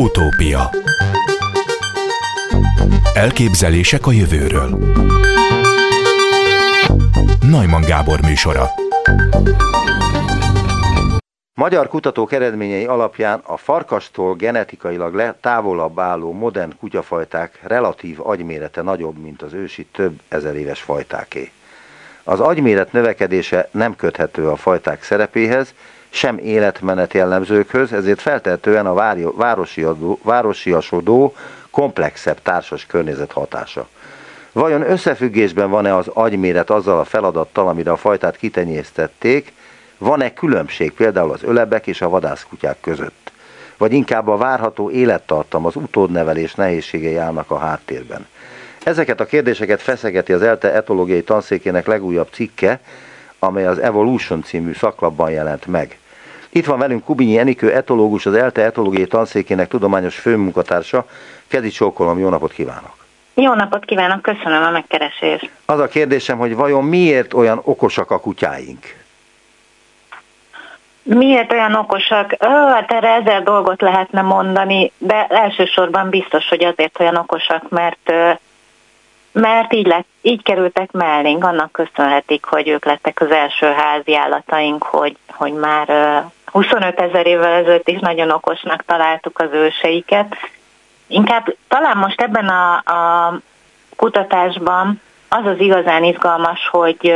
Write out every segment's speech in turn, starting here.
Utópia. Elképzelések a jövőről. Najman Gábor műsora. Magyar kutatók eredményei alapján a farkastól genetikailag távolabb álló modern kutyafajták relatív agymérete nagyobb, mint az ősi több ezer éves fajtáké. Az agyméret növekedése nem köthető a fajták szerepéhez, sem életmenet jellemzőkhöz, ezért feltehetően a városiasodó, városiasodó komplexebb társas környezet hatása. Vajon összefüggésben van-e az agyméret azzal a feladattal, amire a fajtát kitenyésztették, van-e különbség például az ölebek és a vadászkutyák között? Vagy inkább a várható élettartam, az utódnevelés nehézségei állnak a háttérben? Ezeket a kérdéseket feszegeti az ELTE etológiai tanszékének legújabb cikke, amely az Evolution című szaklapban jelent meg. Itt van velünk Kubinyi Enikő etológus, az ELTE etológiai tanszékének tudományos főmunkatársa. Kezi csókolom, jó napot kívánok! Jó napot kívánok, köszönöm a megkeresést. Az a kérdésem, hogy vajon miért olyan okosak a kutyáink? Miért olyan okosak? Ö, hát erre ezer dolgot lehetne mondani, de elsősorban biztos, hogy azért olyan okosak, mert mert így, lett, így kerültek mellénk, annak köszönhetik, hogy ők lettek az első házi állataink, hogy, hogy már 25 ezer évvel ezelőtt is nagyon okosnak találtuk az őseiket. Inkább talán most ebben a, a kutatásban az az igazán izgalmas, hogy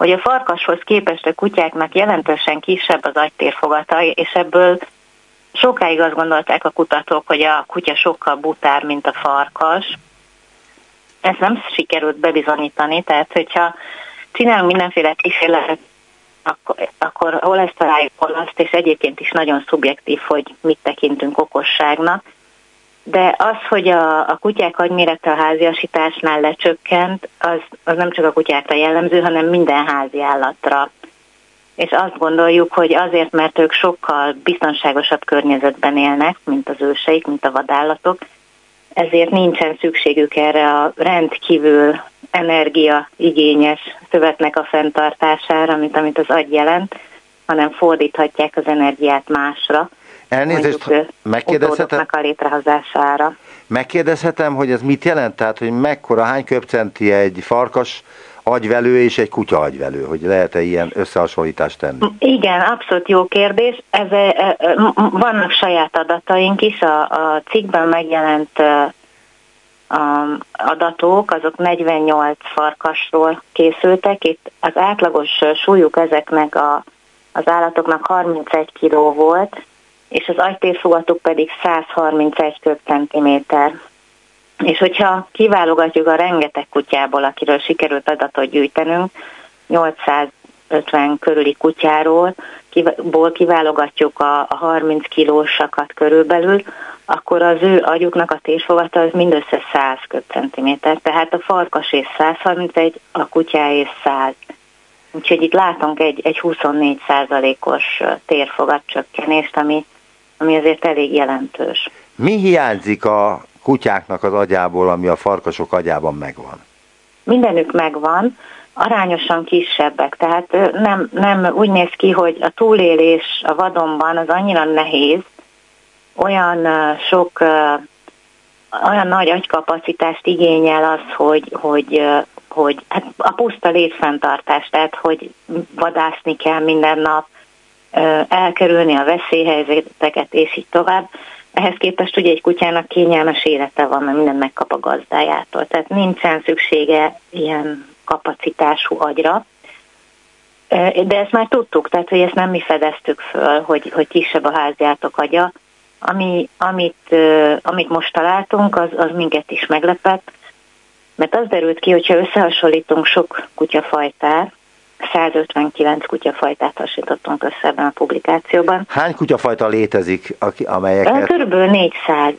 hogy a farkashoz képest a kutyáknak jelentősen kisebb az agytérfogata, és ebből sokáig azt gondolták a kutatók, hogy a kutya sokkal butább, mint a farkas, ezt nem sikerült bebizonyítani, tehát hogyha csinálunk mindenféle kísérletet, akkor, akkor hol ezt találjuk, hol azt, és egyébként is nagyon szubjektív, hogy mit tekintünk okosságnak. De az, hogy a, a kutyák agymérete a háziasításnál lecsökkent, az, az nem csak a kutyákra jellemző, hanem minden házi állatra. És azt gondoljuk, hogy azért, mert ők sokkal biztonságosabb környezetben élnek, mint az őseik, mint a vadállatok, ezért nincsen szükségük erre a rendkívül energiaigényes szövetnek a fenntartására, mint amit az agy jelent, hanem fordíthatják az energiát másra. Elnézést, megkérdezhetem? a létrehozására. Megkérdezhetem, hogy ez mit jelent? Tehát, hogy mekkora, hány köpcenti egy farkas agyvelő és egy kutya agyvelő, hogy lehet-e ilyen összehasonlítást tenni? Igen, abszolút jó kérdés. Ez, e, e, vannak saját adataink is, a, a cikkben megjelent a adatok, azok 48 farkasról készültek. Itt az átlagos súlyuk ezeknek a, az állatoknak 31 kg volt, és az agytérfogatuk pedig 131 köbcentiméter. És hogyha kiválogatjuk a rengeteg kutyából, akiről sikerült adatot gyűjtenünk, 850 körüli kutyáról, ból kiválogatjuk a, 30 kilósakat körülbelül, akkor az ő agyuknak a tésfogata az mindössze 100 köbcentiméter, tehát a farkas és 131, a kutyá és 100. Úgyhogy itt látunk egy, egy 24 százalékos térfogat csökkenést, ami, ami azért elég jelentős. Mi hiányzik a kutyáknak az agyából, ami a farkasok agyában megvan? Mindenük megvan, arányosan kisebbek, tehát nem, nem úgy néz ki, hogy a túlélés a vadonban az annyira nehéz, olyan sok, olyan nagy agykapacitást igényel az, hogy, hogy, hogy hát a puszta létfenntartás, tehát hogy vadászni kell minden nap, elkerülni a veszélyhelyzeteket, és így tovább. Ehhez képest ugye egy kutyának kényelmes élete van, mert minden megkap a gazdájától. Tehát nincsen szüksége ilyen kapacitású agyra. De ezt már tudtuk, tehát hogy ezt nem mi fedeztük föl, hogy, hogy kisebb a háziátok agya. Ami, amit, amit most találtunk, az, az minket is meglepett, mert az derült ki, hogyha összehasonlítunk sok kutyafajtát, 159 kutyafajtát hasonlítottunk össze ebben a publikációban. Hány kutyafajta létezik, amelyeket... Körülbelül 400.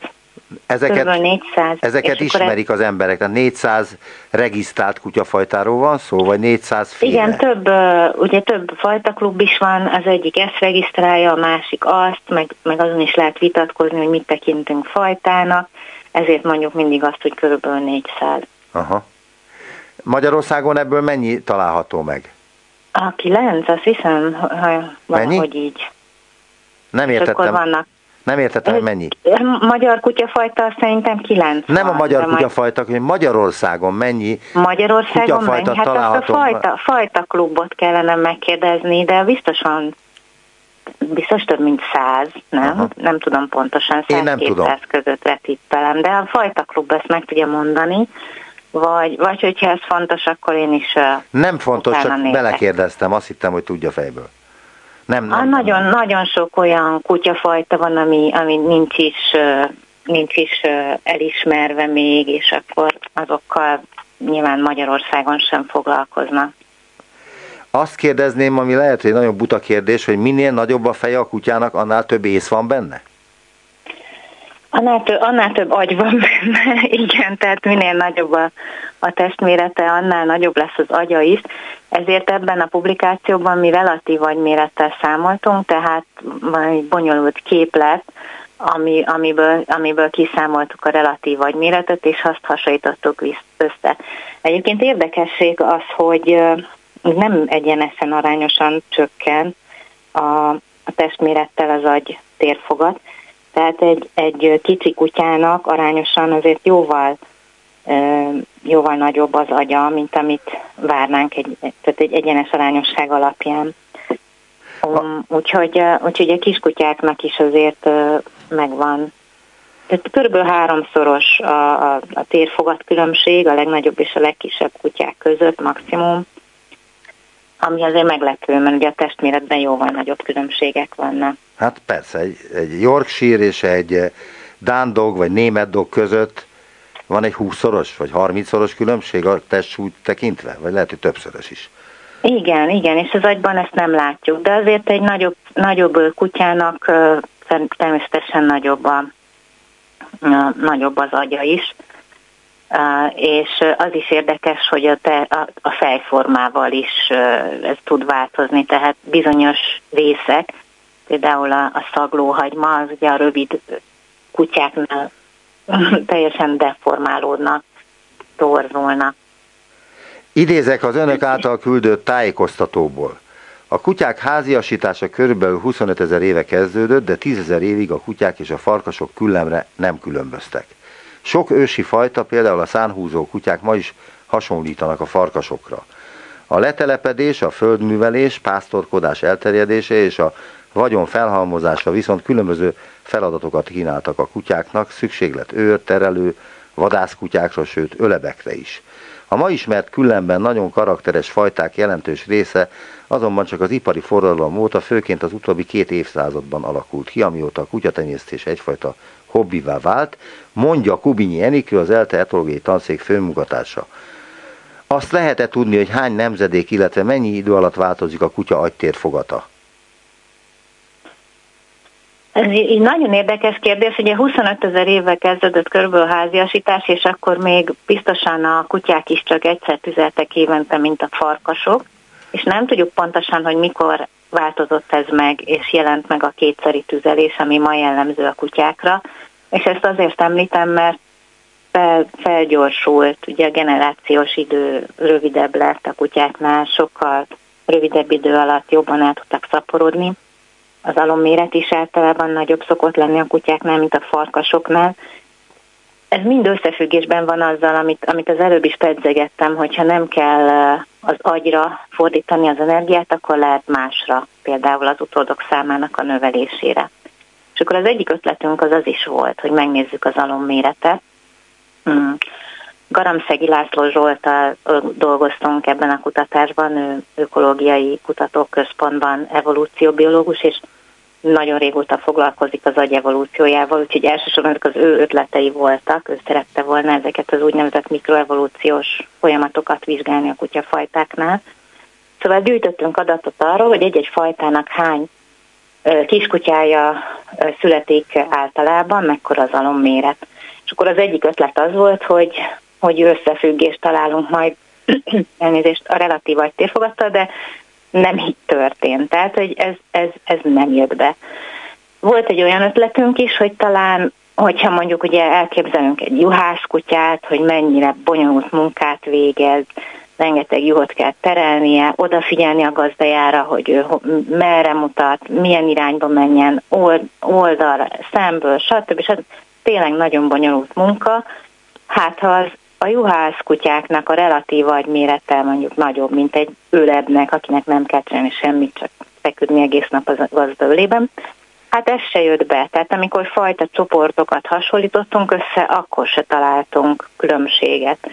Ezeket, 400. ezeket ismerik az emberek, tehát 400 regisztrált kutyafajtáról van szó, vagy 400 féle? Igen, több, ugye több fajtaklub is van, az egyik ezt regisztrálja, a másik azt, meg, meg azon is lehet vitatkozni, hogy mit tekintünk fajtának, ezért mondjuk mindig azt, hogy körülbelül 400. Aha. Magyarországon ebből mennyi található meg? A kilenc, azt hiszem, hogy így. Nem értettem. És akkor vannak Nem értettem, hogy mennyi. Magyar kutyafajta szerintem 9. Nem a magyar kutyafajta, hogy Magyarországon mennyi Magyarországon kutyafajta mennyi? Hát azt a található. fajta, fajta klubot kellene megkérdezni, de biztosan biztos több mint száz, nem? Aha. Nem tudom pontosan, Én nem 100-200 tudom. között vetítelem, de a fajta klub ezt meg tudja mondani, vagy, vagy hogyha ez fontos, akkor én is Nem fontos, csak nézek. belekérdeztem, azt hittem, hogy tudja fejből. Nem, nem. Ah, nagyon, nagyon sok olyan kutyafajta van, ami, ami nincs is, nincs is elismerve még, és akkor azokkal nyilván Magyarországon sem foglalkoznak. Azt kérdezném, ami lehet, hogy egy nagyon buta kérdés, hogy minél nagyobb a feje a kutyának, annál több ész van benne? Annál több, annál több agy van benne, igen, tehát minél nagyobb a, a testmérete, annál nagyobb lesz az agya is. Ezért ebben a publikációban mi relatív agymérettel számoltunk, tehát egy bonyolult képlet, ami, amiből, amiből kiszámoltuk a relatív agyméretet, és azt hasonlítottuk össze. Egyébként érdekesség az, hogy nem egyenesen arányosan csökken a, a testmérettel az agy térfogat, tehát egy, egy kicsi kutyának arányosan azért jóval, jóval nagyobb az agya, mint amit várnánk, egy, tehát egy egyenes arányosság alapján. Um, úgyhogy, úgyhogy a kiskutyáknak is azért megvan. Tehát körülbelül háromszoros a, a, a térfogat különbség a legnagyobb és a legkisebb kutyák között maximum, ami azért meglepő, mert ugye a testméretben jóval nagyobb különbségek vannak. Hát persze, egy, egy Yorkshire és egy eh, Dán dog vagy német dog között van egy 20-szoros vagy 30-szoros különbség a testsúlyt tekintve? Vagy lehet, hogy többszörös is. Igen, igen, és az agyban ezt nem látjuk, de azért egy nagyobb, nagyobb ö, kutyának ter- természetesen nagyobb, a, nagyobb az agya is, és az is érdekes, hogy a, te, a, a fejformával is ez tud változni, tehát bizonyos részek, például a, a szaglóhagyma, az ugye a rövid kutyáknál teljesen deformálódnak, torzulnak. Idézek az önök által küldött tájékoztatóból. A kutyák háziasítása körülbelül 25 ezer éve kezdődött, de 10 ezer évig a kutyák és a farkasok küllemre nem különböztek. Sok ősi fajta, például a szánhúzó kutyák ma is hasonlítanak a farkasokra. A letelepedés, a földművelés, pásztorkodás elterjedése és a vagyon felhalmozása viszont különböző feladatokat kínáltak a kutyáknak, szükséglet őr, terelő, vadászkutyákra, sőt ölebekre is. A ma ismert küllemben nagyon karakteres fajták jelentős része azonban csak az ipari forradalom óta, főként az utóbbi két évszázadban alakult ki, amióta a kutyatenyésztés egyfajta hobbivá vált, mondja Kubinyi Enikő, az ELTE etológiai tanszék főmunkatársa. Azt lehet-e tudni, hogy hány nemzedék, illetve mennyi idő alatt változik a kutya agytérfogata? Ez így nagyon érdekes kérdés, ugye 25 ezer évvel kezdődött körülbelül háziasítás, és akkor még biztosan a kutyák is csak egyszer tüzeltek évente, mint a farkasok, és nem tudjuk pontosan, hogy mikor változott ez meg, és jelent meg a kétszeri tüzelés, ami ma jellemző a kutyákra, és ezt azért említem, mert fel, felgyorsult, ugye a generációs idő rövidebb lett a kutyáknál, sokkal rövidebb idő alatt jobban el tudtak szaporodni, az alomméret is általában nagyobb szokott lenni a kutyáknál, mint a farkasoknál. Ez mind összefüggésben van azzal, amit, amit az előbb is pedzegettem, hogyha nem kell eh, az agyra fordítani az energiát, akkor lehet másra, például az utódok számának a növelésére. És akkor az egyik ötletünk az az is volt, hogy megnézzük az alomméretet. Hmm. Garamszegi László Zsoltal dolgoztunk ebben a kutatásban, ő ökológiai kutatóközpontban evolúcióbiológus, és nagyon régóta foglalkozik az agy evolúciójával, úgyhogy elsősorban az ő ötletei voltak, ő szerette volna ezeket az úgynevezett mikroevolúciós folyamatokat vizsgálni a kutyafajtáknál. Szóval gyűjtöttünk adatot arról, hogy egy-egy fajtának hány kiskutyája születik általában, mekkora az alomméret. És akkor az egyik ötlet az volt, hogy, hogy összefüggést találunk majd elnézést a relatív agytérfogattal, de nem így történt. Tehát, hogy ez, ez, ez nem jött be. Volt egy olyan ötletünk is, hogy talán, hogyha mondjuk ugye elképzelünk egy juhászkutyát, hogy mennyire bonyolult munkát végez, rengeteg juhot kell terelnie, odafigyelni a gazdajára, hogy ő merre mutat, milyen irányba menjen, old, oldalra, szemből, stb. stb. Tényleg nagyon bonyolult munka. Hát ha az a juhász kutyáknak a relatív agymérete mondjuk nagyobb, mint egy ölebbnek, akinek nem kell csinálni semmit, csak feküdni egész nap az gazda ölében, Hát ez se jött be. Tehát amikor fajta csoportokat hasonlítottunk össze, akkor se találtunk különbséget.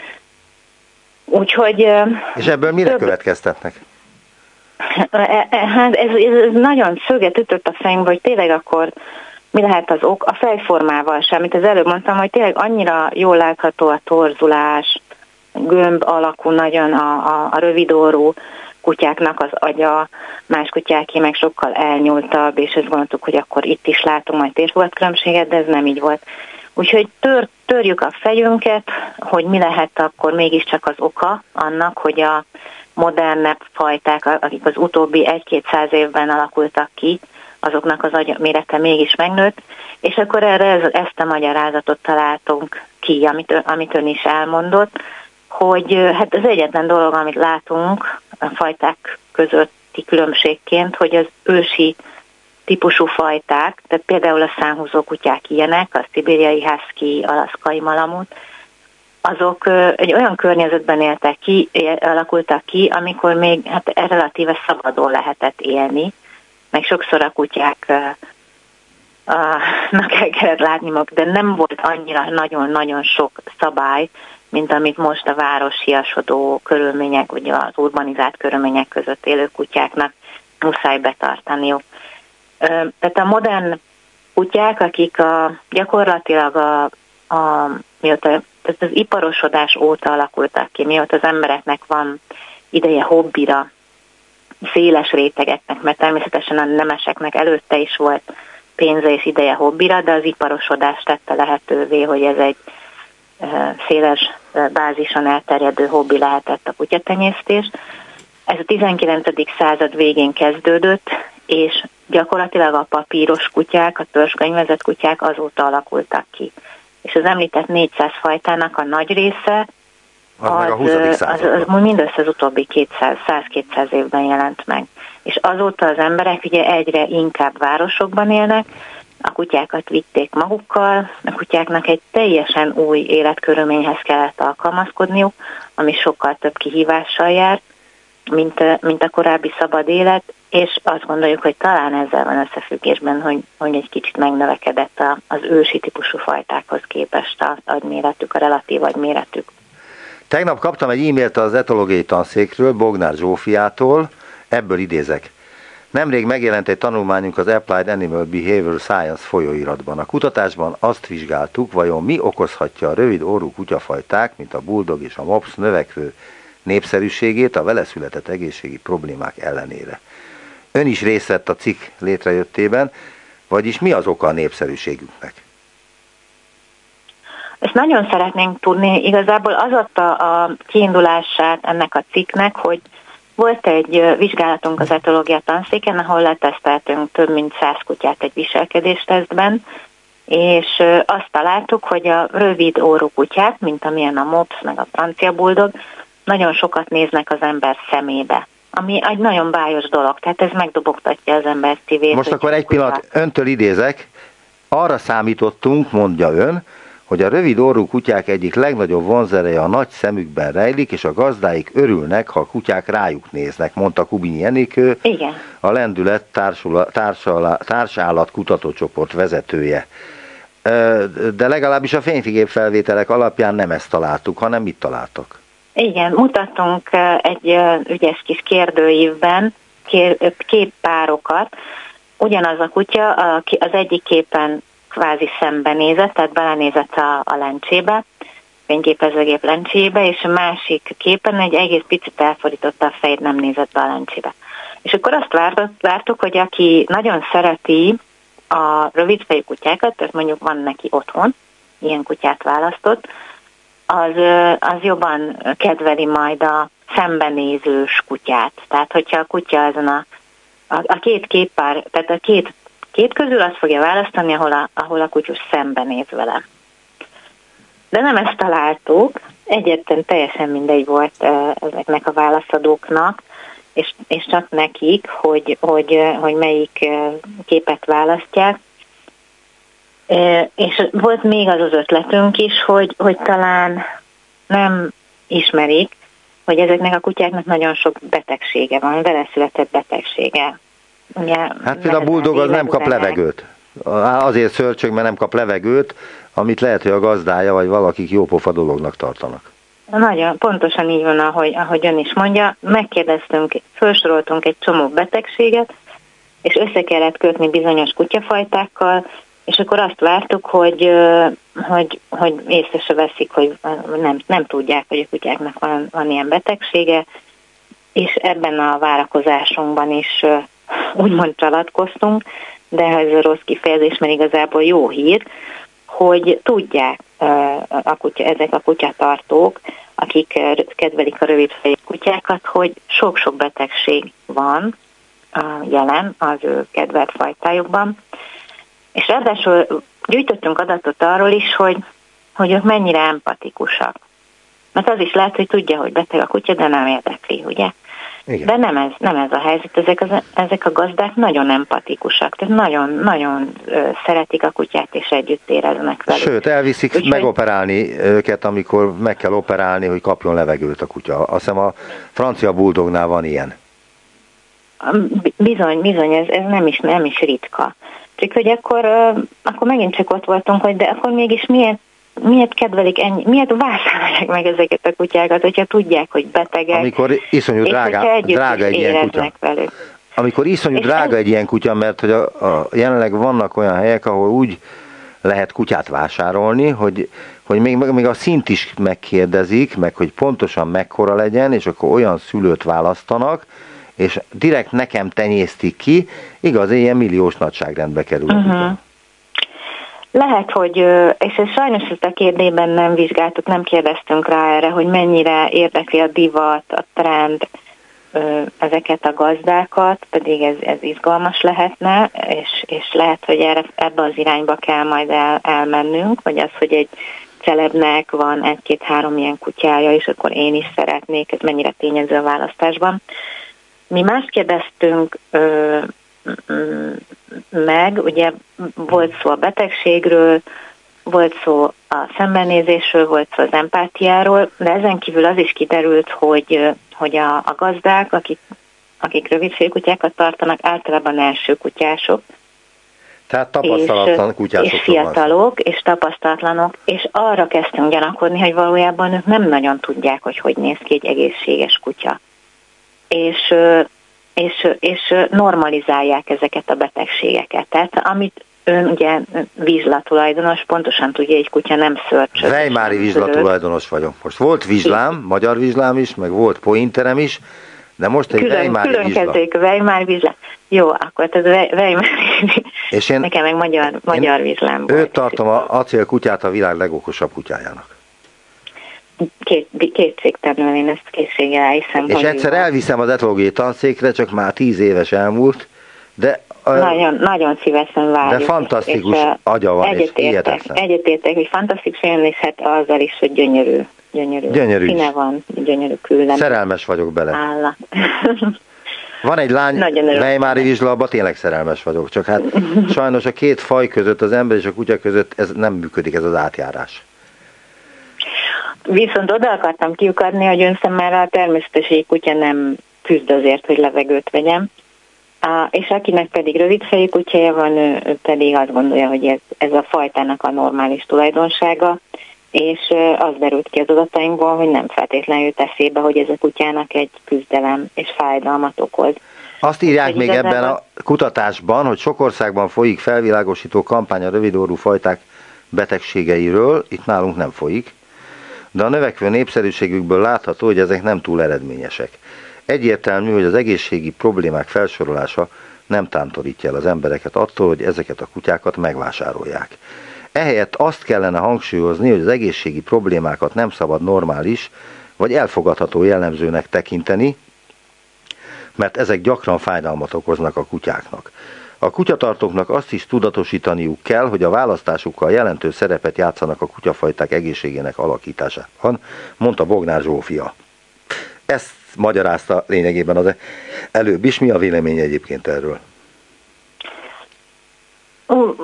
Úgyhogy... És ebből mire több... következtetnek? E, e, hát ez, ez nagyon szöget ütött a fejünkbe, hogy tényleg akkor mi lehet az ok? A fejformával sem, mint az előbb mondtam, hogy tényleg annyira jól látható a torzulás, gömb alakú nagyon a, a, a rövidorú kutyáknak az agya, más kutyáké meg sokkal elnyúltabb, és ezt gondoltuk, hogy akkor itt is látunk majd térfogatkülönbséget, de ez nem így volt. Úgyhogy tör, törjük a fejünket, hogy mi lehet akkor mégiscsak az oka annak, hogy a modernebb fajták, akik az utóbbi egy-két száz évben alakultak ki, azoknak az agy mérete mégis megnőtt, és akkor erre ez, ezt a magyarázatot találtunk ki, amit, amit ön is elmondott, hogy hát az egyetlen dolog, amit látunk a fajták közötti különbségként, hogy az ősi típusú fajták, tehát például a szánhúzó kutyák ilyenek, a szibériai husky, alaszkai malamut, azok egy olyan környezetben éltek ki, alakultak ki, amikor még hát relatíve szabadon lehetett élni, meg sokszor a kutyák nak el kellett látni maguk, de nem volt annyira nagyon-nagyon sok szabály, mint amit most a városiasodó körülmények, ugye az urbanizált körülmények között élő kutyáknak muszáj betartaniuk. Tehát a modern kutyák, akik a, gyakorlatilag a, a, mióta, tehát az iparosodás óta alakultak ki, mióta az embereknek van ideje hobbira, széles rétegeknek, mert természetesen a nemeseknek előtte is volt pénze és ideje hobbira, de az iparosodás tette lehetővé, hogy ez egy széles bázison elterjedő hobbi lehetett a kutyatenyésztés. Ez a 19. század végén kezdődött, és gyakorlatilag a papíros kutyák, a törzskönyvezett kutyák azóta alakultak ki. És az említett 400 fajtának a nagy része az, az, az, az mindössze az utóbbi 100-200 évben jelent meg. És azóta az emberek ugye egyre inkább városokban élnek, a kutyákat vitték magukkal, a kutyáknak egy teljesen új életkörülményhez kellett alkalmazkodniuk, ami sokkal több kihívással jár, mint, mint a korábbi szabad élet, és azt gondoljuk, hogy talán ezzel van összefüggésben, hogy, hogy egy kicsit megnövekedett az ősi típusú fajtákhoz képest az agyméretük, a relatív agyméretük. Tegnap kaptam egy e-mailt az etológiai tanszékről, Bognár Zsófiától, ebből idézek. Nemrég megjelent egy tanulmányunk az Applied Animal Behavior Science folyóiratban. A kutatásban azt vizsgáltuk, vajon mi okozhatja a rövid orrú kutyafajták, mint a bulldog és a mops növekvő népszerűségét a vele született egészségi problémák ellenére. Ön is részt vett a cikk létrejöttében, vagyis mi az oka a népszerűségüknek? Ezt nagyon szeretnénk tudni. Igazából az adta a kiindulását ennek a cikknek, hogy volt egy vizsgálatunk az etológia tanszéken, ahol leteszteltünk több mint száz kutyát egy viselkedéstesztben, és azt találtuk, hogy a rövid órú kutyák, mint amilyen a mops, meg a francia buldog, nagyon sokat néznek az ember szemébe ami egy nagyon bájos dolog, tehát ez megdobogtatja az ember szívét. Most akkor egy pillanat, öntől idézek, arra számítottunk, mondja ön, hogy a rövid orrú kutyák egyik legnagyobb vonzereje a nagy szemükben rejlik, és a gazdáik örülnek, ha a kutyák rájuk néznek, mondta Kubinyi Enikő, Igen. a Lendület társállat kutatócsoport vezetője. De legalábbis a fényfigép felvételek alapján nem ezt találtuk, hanem mit találtak? Igen, mutattunk egy ügyes kis kérdőívben képpárokat. Ugyanaz a kutya, az egyik képen kvázi szembenézett, tehát belenézett a, a lencsébe, fényképezőgép lencsébe, és a másik képen egy egész picit elfordította a fejét, nem nézett be a lencsébe. És akkor azt vártuk, vártuk, hogy aki nagyon szereti a rövidfejű kutyákat, tehát mondjuk van neki otthon, ilyen kutyát választott, az, az jobban kedveli majd a szembenézős kutyát. Tehát, hogyha a kutya ezen a, a, a két képpár, tehát a két két közül azt fogja választani, ahol a, ahol a kutyus szembenéz vele. De nem ezt találtuk, egyetlen teljesen mindegy volt ezeknek a válaszadóknak, és, és csak nekik, hogy, hogy, hogy melyik képet választják. És volt még az az ötletünk is, hogy, hogy talán nem ismerik, hogy ezeknek a kutyáknak nagyon sok betegsége van, vele született betegsége. Ugye, hát például a buldog az nem kap levegőt. Azért szörcsög, mert nem kap levegőt, amit lehet, hogy a gazdája vagy valakik jópofa dolognak tartanak. Nagyon pontosan így van, ahogy, ahogy ön is mondja. Megkérdeztünk, felsoroltunk egy csomó betegséget, és össze kellett kötni bizonyos kutyafajtákkal, és akkor azt vártuk, hogy, hogy, hogy észre se veszik, hogy nem, nem tudják, hogy a kutyáknak van, van ilyen betegsége, és ebben a várakozásunkban is úgymond csalatkoztunk, de ez a rossz kifejezés, mert igazából jó hír, hogy tudják a kutya, ezek a kutyatartók, akik kedvelik a rövidfejű kutyákat, hogy sok-sok betegség van jelen az ő kedvelt fajtájukban, és ráadásul gyűjtöttünk adatot arról is, hogy, hogy ők mennyire empatikusak. Mert az is lehet, hogy tudja, hogy beteg a kutya, de nem érdekli, ugye? Igen. De nem ez, nem ez a helyzet, ezek, az, ezek a gazdák nagyon empatikusak, tehát nagyon, nagyon ö, szeretik a kutyát, és együtt éreznek velük. Sőt, elviszik Úgy, megoperálni őket, amikor meg kell operálni, hogy kapjon levegőt a kutya. Azt hiszem a francia buldognál van ilyen. Bizony, bizony, ez, ez nem, is, nem is ritka. Csak hogy akkor, akkor megint csak ott voltunk, hogy de akkor mégis miért miért kedvelik ennyi, miért vásárolják meg ezeket a kutyákat, hogyha tudják, hogy betegek. Amikor iszonyú drága, drága egy ilyen kutya. Velük. Amikor iszonyú és drága egy ilyen kutya, mert hogy a, a, jelenleg vannak olyan helyek, ahol úgy lehet kutyát vásárolni, hogy, hogy még, még a szint is megkérdezik, meg hogy pontosan mekkora legyen, és akkor olyan szülőt választanak, és direkt nekem tenyésztik ki, igaz, ilyen milliós nagyságrendbe kerül. Uh-huh. Lehet, hogy, és ez sajnos ezt a kérdében nem vizsgáltuk, nem kérdeztünk rá erre, hogy mennyire érdekli a divat, a trend ezeket a gazdákat, pedig ez, ez izgalmas lehetne, és, és lehet, hogy erre, ebbe az irányba kell majd el, elmennünk, vagy az, hogy egy celebnek van egy-két-három ilyen kutyája, és akkor én is szeretnék, ez mennyire tényező a választásban. Mi más kérdeztünk meg, ugye volt szó a betegségről, volt szó a szembenézésről, volt szó az empátiáról, de ezen kívül az is kiderült, hogy, hogy a, a gazdák, akik, akik rövid kutyákat tartanak, általában első kutyások, tehát tapasztalatlan kutyások. És fiatalok, és tapasztalatlanok, és arra kezdtünk gyanakodni, hogy valójában ők nem nagyon tudják, hogy hogy néz ki egy egészséges kutya. És és, és normalizálják ezeket a betegségeket. Tehát amit ön ugye vízlatulajdonos, pontosan tudja, egy kutya nem szörcsög. Vejmári vízlatulajdonos vagyok. Most volt vizslám, magyar vizslám is, meg volt pointerem is, de most egy külön, Weimári külön vizsla. Külön Weimar vizsla. Jó, akkor tehát Weimar és én, Nekem meg magyar, magyar vizslám Őt tartom a acél kutyát a világ legokosabb kutyájának két, kétségtelenül én ezt készséggel elhiszem. És egyszer van. elviszem az etológiai tanszékre, csak már tíz éves elmúlt, de nagyon, nagyon szívesen várjuk. De fantasztikus és, agya van, és hihetetlen. Egyetértek, hogy fantasztikus olyan, és hát azzal is, hogy gyönyörű. Gyönyörű, gyönyörű színe van, gyönyörű küldem. Szerelmes vagyok bele. Állat. Van egy lány, Weimári vizsla, tényleg szerelmes vagyok, csak hát sajnos a két faj között, az ember és a kutya között ez nem működik ez az átjárás. Viszont oda akartam kiukadni, hogy ön szemmelre a természetesen kutya nem küzd azért, hogy levegőt vegyem. A, és akinek pedig rövidfejű kutyája van, ő, ő pedig azt gondolja, hogy ez, ez a fajtának a normális tulajdonsága, és az derült ki az adatainkból, hogy nem feltétlenül jut eszébe, hogy ez a kutyának egy küzdelem és fájdalmat okoz. Azt írják még ebben a kutatásban, hogy sok országban folyik felvilágosító kampány a rövidorú fajták betegségeiről, itt nálunk nem folyik, de a növekvő népszerűségükből látható, hogy ezek nem túl eredményesek. Egyértelmű, hogy az egészségi problémák felsorolása nem tántorítja el az embereket attól, hogy ezeket a kutyákat megvásárolják. Ehelyett azt kellene hangsúlyozni, hogy az egészségi problémákat nem szabad normális vagy elfogadható jellemzőnek tekinteni, mert ezek gyakran fájdalmat okoznak a kutyáknak. A kutyatartóknak azt is tudatosítaniuk kell, hogy a választásukkal jelentős szerepet játszanak a kutyafajták egészségének alakításában, mondta Bognár Zsófia. Ezt magyarázta lényegében az előbb is. Mi a vélemény egyébként erről?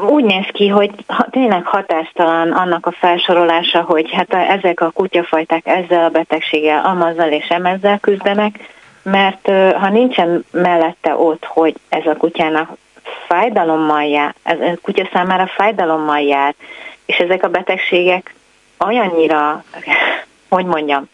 Úgy néz ki, hogy tényleg hatástalan annak a felsorolása, hogy hát ezek a kutyafajták ezzel a betegséggel, amazzal és emezzel küzdenek, mert ha nincsen mellette ott, hogy ez a kutyának fájdalommal jár, ez a kutya számára fájdalommal jár, és ezek a betegségek olyannyira, hogy mondjam,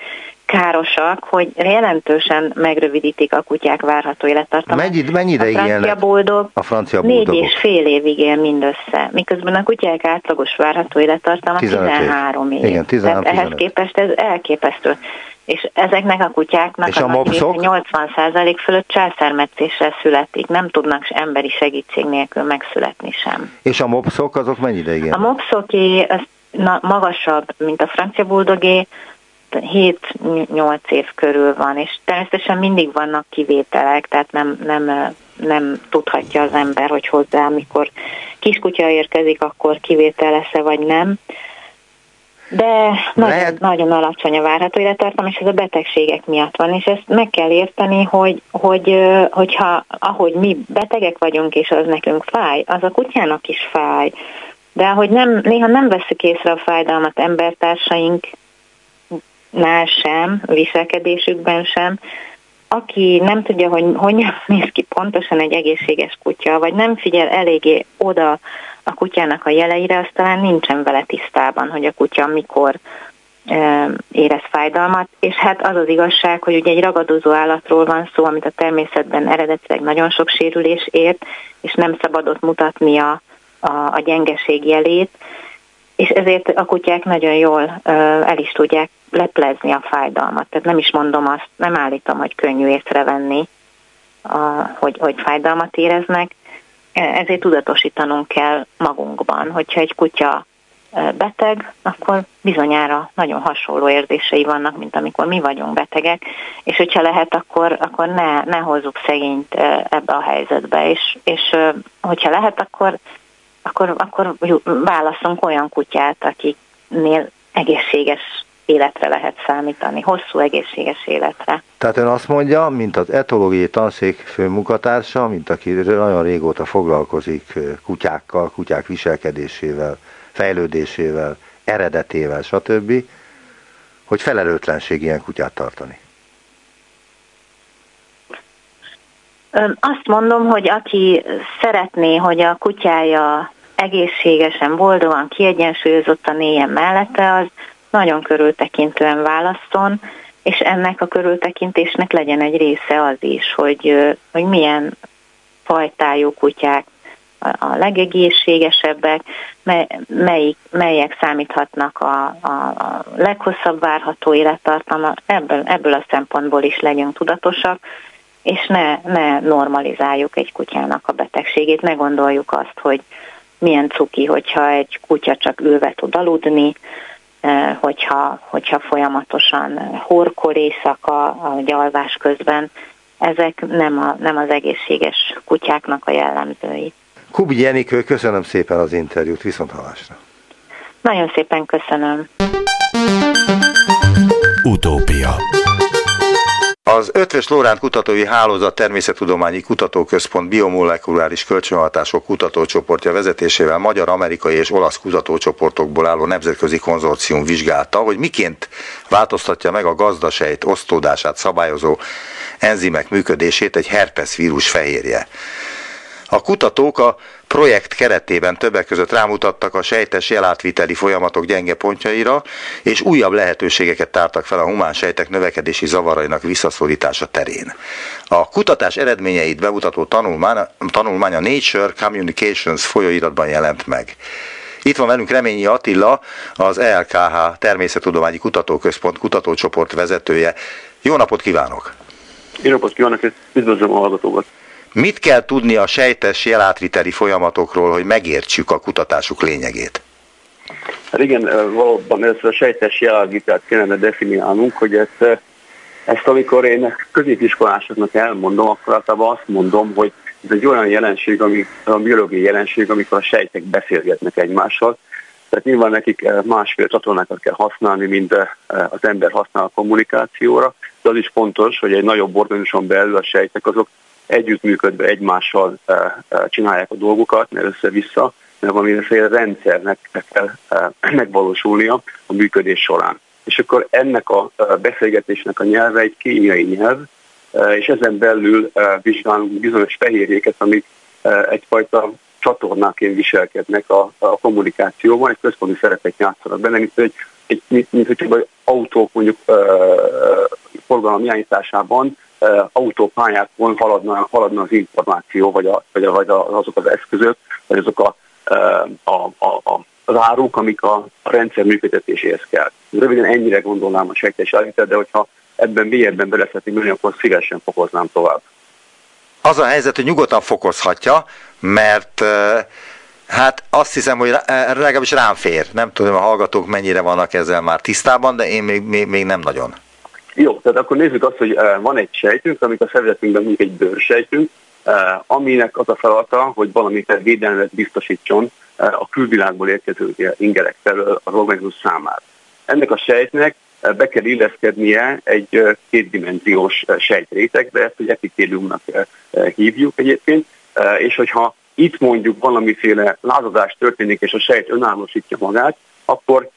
károsak, hogy jelentősen megrövidítik a kutyák várható élettartamát. Mennyi, mennyi ideig a francia boldog a francia négy és fél évig él mindössze, miközben a kutyák átlagos várható élettartama 13 év. Igen, 13, Tehát ehhez képest ez elképesztő. És ezeknek a kutyáknak és a, a 80% fölött császármetszéssel születik, nem tudnak emberi segítség nélkül megszületni sem. És a mopszok azok mennyi ideig A mopszoké az magasabb, mint a francia buldogé, 7-8 év körül van, és természetesen mindig vannak kivételek, tehát nem, nem, nem tudhatja az ember, hogy hozzá, amikor kiskutya érkezik, akkor kivétel lesz-e vagy nem. De nagyon, Lehet... nagyon alacsony a várható élettartam, és ez a betegségek miatt van, és ezt meg kell érteni, hogy, hogy hogyha ahogy mi betegek vagyunk, és az nekünk fáj, az a kutyának is fáj. De ahogy nem, néha nem veszük észre a fájdalmat embertársaink nál sem, viselkedésükben sem, aki nem tudja, hogy hogyan néz ki pontosan egy egészséges kutya, vagy nem figyel eléggé oda a kutyának a jeleire, az talán nincsen vele tisztában, hogy a kutya mikor érez fájdalmat, és hát az az igazság, hogy ugye egy ragadozó állatról van szó, amit a természetben eredetileg nagyon sok sérülés ért, és nem szabadott mutatnia a, a gyengeség jelét, és ezért a kutyák nagyon jól el is tudják leplezni a fájdalmat. Tehát nem is mondom azt, nem állítom, hogy könnyű észrevenni, a, hogy, hogy fájdalmat éreznek, e, ezért tudatosítanunk kell magunkban, hogyha egy kutya beteg, akkor bizonyára nagyon hasonló érzései vannak, mint amikor mi vagyunk betegek, és hogyha lehet, akkor, akkor ne, ne hozzuk szegényt ebbe a helyzetbe, és, és hogyha lehet, akkor akkor, akkor válaszunk olyan kutyát, akiknél egészséges életre lehet számítani, hosszú egészséges életre. Tehát ön azt mondja, mint az etológiai tanszék főmunkatársa, mint aki nagyon régóta foglalkozik kutyákkal, kutyák viselkedésével, fejlődésével, eredetével, stb., hogy felelőtlenség ilyen kutyát tartani. Azt mondom, hogy aki szeretné, hogy a kutyája egészségesen, boldogan, kiegyensúlyozottan éljen mellette, az nagyon körültekintően választon, és ennek a körültekintésnek legyen egy része az is, hogy, hogy milyen fajtájú kutyák a legegészségesebbek, melyik, melyek számíthatnak a, a, leghosszabb várható élettartalma, ebből, ebből a szempontból is legyünk tudatosak, és ne, ne normalizáljuk egy kutyának a betegségét, ne gondoljuk azt, hogy milyen cuki, hogyha egy kutya csak ülve tud aludni, eh, hogyha, hogyha folyamatosan horkol éjszaka a gyalvás közben. Ezek nem, a, nem az egészséges kutyáknak a jellemzői. Kubi Jenikő, köszönöm szépen az interjút, viszont halásra. Nagyon szépen köszönöm. Utópia az Ötvös Lóránt Kutatói Hálózat Természettudományi Kutatóközpont biomolekuláris kölcsönhatások kutatócsoportja vezetésével magyar, amerikai és olasz kutatócsoportokból álló nemzetközi konzorcium vizsgálta, hogy miként változtatja meg a gazdasejt osztódását szabályozó enzimek működését egy herpes vírus fehérje. A kutatók a projekt keretében többek között rámutattak a sejtes jelátviteli folyamatok gyenge pontjaira, és újabb lehetőségeket tártak fel a humán sejtek növekedési zavarainak visszaszorítása terén. A kutatás eredményeit bemutató tanulmány, tanulmány a Nature Communications folyóiratban jelent meg. Itt van velünk Reményi Attila, az ELKH Természettudományi Kutatóközpont kutatócsoport vezetője. Jó napot kívánok! Jó napot kívánok, és üdvözlöm a hallgatókat! Mit kell tudni a sejtes jelátviteli folyamatokról, hogy megértsük a kutatásuk lényegét? Hát igen, valóban ezt a sejtes jelátvitelt kellene definiálnunk, hogy ezt, ezt amikor én középiskolásoknak elmondom, akkor általában azt mondom, hogy Ez egy olyan jelenség, ami, a biológiai jelenség, amikor a sejtek beszélgetnek egymással. Tehát nyilván nekik másfél csatornákat kell használni, mint az ember használ a kommunikációra, de az is fontos, hogy egy nagyobb organizmuson belül a sejtek azok együttműködve egymással csinálják a dolgokat, mert össze-vissza, mert valamiféle rendszernek kell megvalósulnia a működés során. És akkor ennek a beszélgetésnek a nyelve egy kémiai nyelv, és ezen belül vizsgálunk bizonyos fehérjéket, amik egyfajta csatornáként viselkednek a, a kommunikációban, egy központi szerepet játszanak benne, mint hogy egy, mint, mint hogy autók mondjuk forgalom irányításában autópályákon haladna, haladna az információ, vagy, a, vagy, a, vagy azok az eszközök, vagy azok a, a, a, a az áruk, amik a rendszer működtetéséhez kell. Röviden ennyire gondolnám a sejtés elhitet, de hogyha ebben mélyebben bele menni, akkor szívesen fokoznám tovább. Az a helyzet, hogy nyugodtan fokozhatja, mert hát azt hiszem, hogy legalábbis rám fér. Nem tudom, a hallgatók mennyire vannak ezzel már tisztában, de én még, még, még nem nagyon. Jó, tehát akkor nézzük azt, hogy van egy sejtünk, amit a szervezetünkben mondjuk egy bőrsejtünk, aminek az a feladata, hogy valamit védelmet biztosítson a külvilágból érkező ingerek felől az organizmus számára. Ennek a sejtnek be kell illeszkednie egy kétdimenziós sejtrétegbe, ezt egy epitéliumnak hívjuk egyébként, és hogyha itt mondjuk valamiféle lázadás történik, és a sejt önállósítja magát, akkor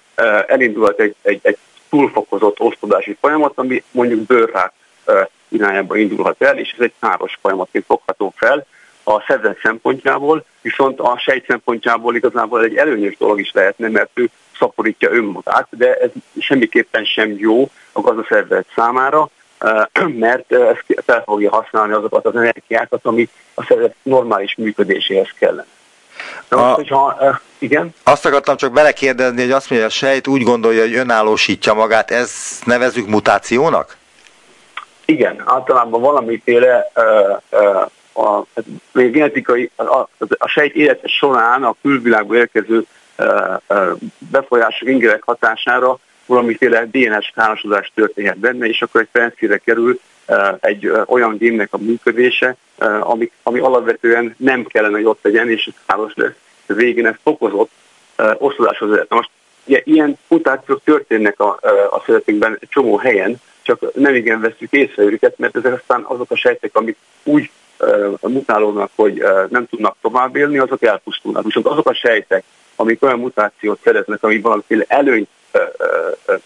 elindulhat egy, egy, egy túlfokozott osztodási folyamat, ami mondjuk bőrrák irányába indulhat el, és ez egy káros folyamatként fogható fel a szervezet szempontjából, viszont a sejt szempontjából igazából egy előnyös dolog is lehetne, mert ő szaporítja önmagát, de ez semmiképpen sem jó a gazdaszervezet számára, mert ez fel fogja használni azokat az energiákat, ami a szervezet normális működéséhez kellene. Na, most, hogyha, igen? Azt akartam csak belekérdezni, hogy azt mondja, a sejt úgy gondolja, hogy önállósítja magát, ezt nevezük mutációnak? Igen, általában valamiféle uh, uh, a, a genetikai, a, a, a sejt élete során a külvilágból érkező uh, uh, befolyások, ingerek hatására valamiféle DNS károsodás történhet benne, és akkor egy felszíre kerül egy olyan génnek a működése, ami, ami alapvetően nem kellene, hogy ott legyen, és káros lesz. Végén ez fokozott osztozáshoz vezet. Most ilyen mutációk történnek a, a szeretünkben egy csomó helyen, csak nem igen veszük észre őket, mert ezek aztán azok a sejtek, amik úgy mutálódnak, hogy nem tudnak tovább élni, azok elpusztulnak. Viszont azok a sejtek, amik olyan mutációt szereznek, ami valamiféle előnyt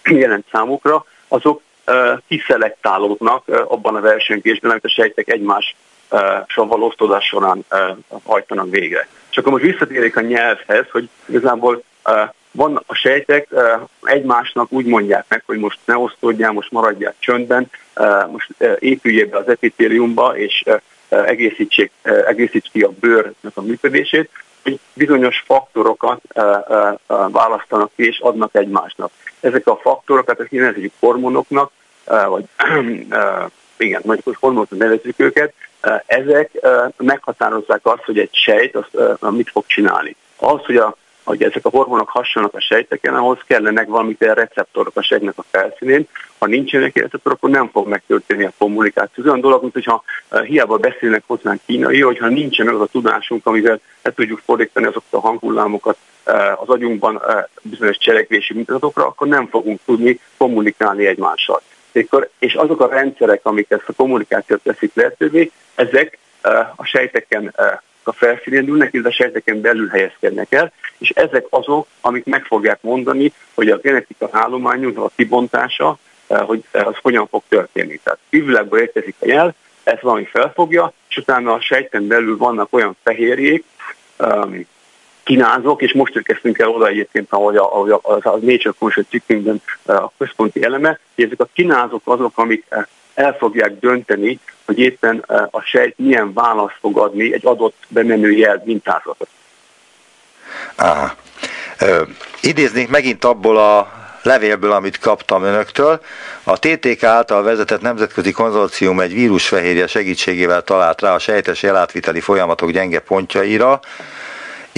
jelent számukra, azok kiszelektálódnak abban a versengésben, amit a sejtek egymás való osztozás során hajtanak végre. Csak akkor most visszatérjék a nyelvhez, hogy igazából van a sejtek egymásnak úgy mondják meg, hogy most ne osztódjál, most maradjál csöndben, most épüljél be az epitéliumba, és egészítsék, egészíts ki a bőrnek a működését, hogy bizonyos faktorokat választanak ki és adnak egymásnak. Ezek a faktorokat, ezt nevezzük hormonoknak, vagy igen, mondjuk hormonoknak nevezzük őket, ezek meghatározzák azt, hogy egy sejt azt, mit fog csinálni. Az, hogy a hogy ezek a hormonok hasonlnak a sejteken, ahhoz kellenek valamiféle receptorok a sejtnek a felszínén. Ha nincsenek receptorok, akkor nem fog megtörténni a kommunikáció. Ez olyan dolog, mint hogyha hiába beszélnek hozzánk kínai, hogyha nincsen meg az a tudásunk, amivel le tudjuk fordítani azokat a hanghullámokat az agyunkban bizonyos cselekvési mintatokra, akkor nem fogunk tudni kommunikálni egymással. És azok a rendszerek, amik ezt a kommunikációt teszik lehetővé, ezek a sejteken a felszínén ülnek, illetve a sejteken belül helyezkednek el, és ezek azok, amik meg fogják mondani, hogy a genetika állományunk, a kibontása, hogy az hogyan fog történni. Tehát kívülágból érkezik a jel, ezt valami felfogja, és utána a sejten belül vannak olyan fehérjék, kinázok, és most érkeztünk el oda egyébként, ahogy a, ahogy a, a Nature Conscious cikkünkben eh, a központi eleme, hogy ezek a kinázok azok, amik eh, el fogják dönteni, hogy éppen a sejt milyen választ fog adni egy adott bemenő jel mintázatot. Aha. Ö, idéznék megint abból a levélből, amit kaptam önöktől. A TTK által vezetett nemzetközi konzorcium egy vírusfehérje segítségével talált rá a sejtes jelátviteli folyamatok gyenge pontjaira,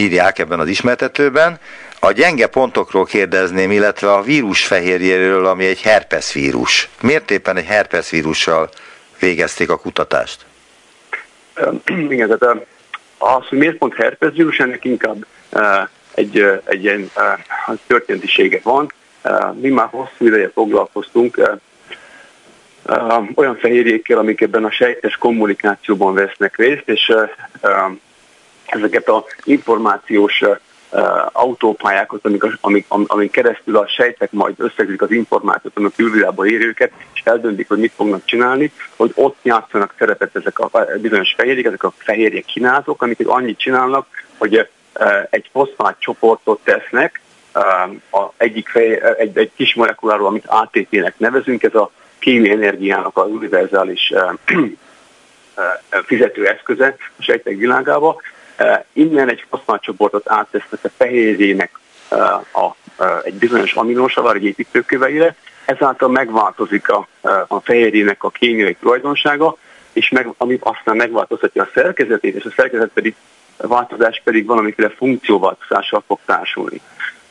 írják ebben az ismertetőben. A gyenge pontokról kérdezném, illetve a vírusfehérjéről, ami egy herpes vírus. Miért éppen egy herpes vírussal végezték a kutatást? igen, tehát az, hogy miért pont herpesvírus, ennek inkább egy, egy ilyen történetisége van. Mi már hosszú ideje foglalkoztunk olyan fehérjékkel, amik ebben a sejtes kommunikációban vesznek részt, és ezeket a információs autópályákat, amik, amik, amik keresztül a sejtek majd összegzik az információt, amik külvilágban ér őket, és eldöntik, hogy mit fognak csinálni, hogy ott játszanak szerepet ezek a bizonyos fehérjék, ezek a fehérjék kínálók, amik annyit csinálnak, hogy egy foszfát csoportot tesznek, a egyik fej, egy, egy kis molekuláról, amit ATP-nek nevezünk, ez a kémiai energiának az univerzális fizetőeszköze a sejtek világába. Innen egy foszfátcsoportot áttesznek a fehérjének a, egy bizonyos aminósavar, egy építőköveire, ezáltal megváltozik a, a fehérjének a kémiai tulajdonsága, és meg, ami aztán megváltoztatja a szerkezetét, és a szerkezet pedig a változás pedig valamiféle funkcióváltozással fog társulni.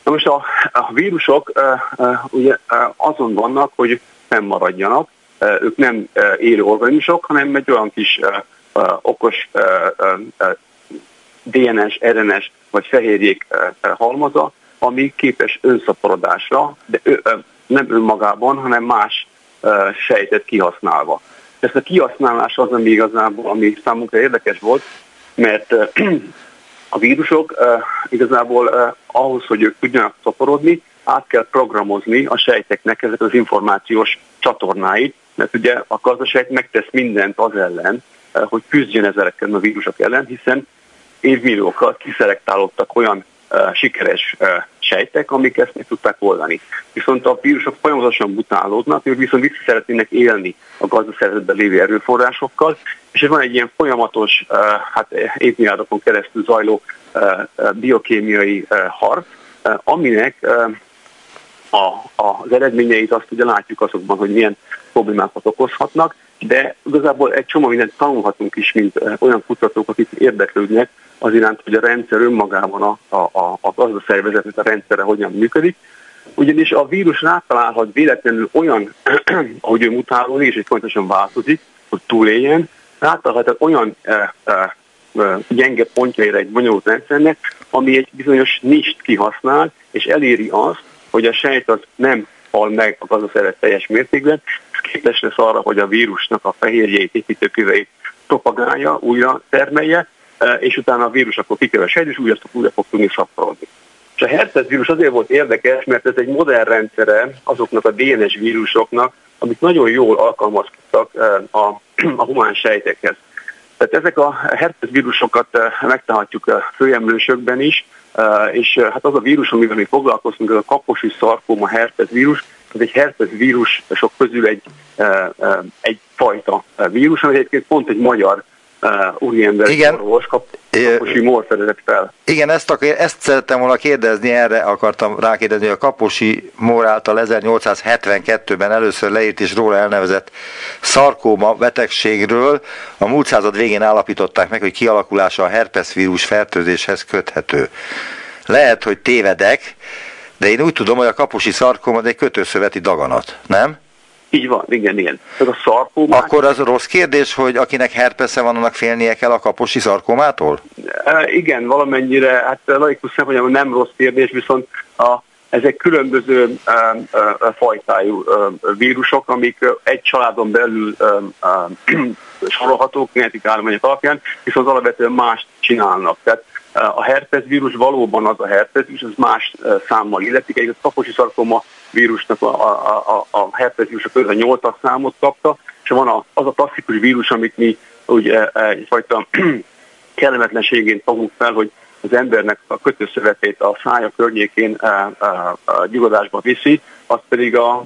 Na most a, a vírusok uh, uh, ugye azon vannak, hogy fennmaradjanak, uh, ők nem élő organismok, hanem egy olyan kis okos DNS, RNS vagy fehérjék halmaza, ami képes önszaporodásra, de ő, nem önmagában, hanem más sejtet kihasználva. Ezt a kihasználás az, ami igazából, ami számunkra érdekes volt, mert a vírusok igazából ahhoz, hogy ők tudjanak szaporodni, át kell programozni a sejteknek ezek az információs csatornáit, mert ugye a gazdaság megtesz mindent az ellen, hogy küzdjön ezekkel a vírusok ellen, hiszen évmilliókkal kiszelektálódtak olyan sikeres sejtek, amik ezt meg tudták oldani. Viszont a vírusok folyamatosan mutálódnak, ők viszont vissza szeretnének élni a gazdaszervezetben lévő erőforrásokkal, és van egy ilyen folyamatos, hát évmilliárdokon keresztül zajló biokémiai harc, aminek a, az eredményeit azt ugye látjuk azokban, hogy milyen problémákat okozhatnak, de igazából egy csomó mindent tanulhatunk is, mint olyan kutatók, akik érdeklődnek az iránt, hogy a rendszer önmagában a, a, a, a gazdaszervezetnek a rendszere hogyan működik. Ugyanis a vírus rátalálhat véletlenül olyan, ahogy ő mutálódik, és egy pontosan változik, hogy túléljen, rátalálhat olyan e, e, gyenge pontjaira egy bonyolult rendszernek, ami egy bizonyos nist kihasznál, és eléri azt, hogy a sejt az nem hal meg a gazdaszervezet teljes mértékben, ez képes lesz arra, hogy a vírusnak a fehérjeit, építőköveit propagálja, újra termelje, és utána a vírus akkor kikevesedj, és újra, újra fog tudni szaporodni. És a herpes vírus azért volt érdekes, mert ez egy modern rendszere azoknak a DNS vírusoknak, amik nagyon jól alkalmazkodtak a, a humán sejtekhez. Tehát ezek a herpes vírusokat megtalálhatjuk a főemlősökben is, és hát az a vírus, amivel mi foglalkoztunk, ez a kaposi szarkóma herpes vírus, ez egy herpes vírus sok közül egy, egy fajta vírus, ami egyébként pont egy magyar uh, úriember Igen. orvos kap, Kaposi Mór fedezett fel. Igen, ezt, akar, ezt szerettem volna kérdezni, erre akartam rákérdezni, hogy a Kaposi Mór által 1872-ben először leírt és róla elnevezett szarkóma betegségről a múlt század végén állapították meg, hogy kialakulása a herpesvírus fertőzéshez köthető. Lehet, hogy tévedek, de én úgy tudom, hogy a kaposi szarkóma egy kötőszöveti daganat, nem? Így van, igen, igen. Ez a szarkómák... Akkor az rossz kérdés, hogy akinek herpesze van, annak félnie kell a kaposi szarkómától? E, igen, valamennyire, hát laikus szempontjából nem rossz kérdés, viszont a, ezek különböző e, e, fajtájú e, vírusok, amik egy családon belül e, e, sorolhatók genetik állományok alapján, viszont alapvetően mást csinálnak. Tehát a herpes vírus valóban az a herpes vírus, az más számmal illetik. Egy kaposi szarkoma vírusnak a, a, a, a herpes a 8 számot kapta, és van a, az a klasszikus vírus, amit mi ugye egyfajta kellemetlenségén fogunk fel, hogy az embernek a kötőszövetét a szája környékén gyugodásba viszi, az pedig a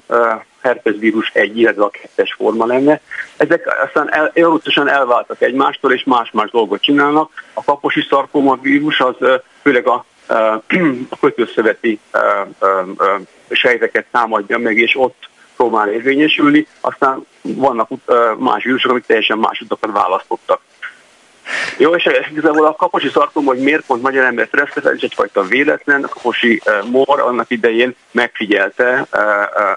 herpes vírus egy, illetve a kettes forma lenne. Ezek aztán el, evolúciósan elváltak egymástól, és más-más dolgot csinálnak. A kaposi szarkoma vírus az főleg a, kötőszöveti sejteket támadja meg, és ott próbál érvényesülni, aztán vannak más vírusok, amik teljesen más utakat választottak. Jó, és igazából a kaposi szarkom, hogy miért pont magyar ember stresszes, ez egyfajta véletlen. A kaposi mor annak idején megfigyelte,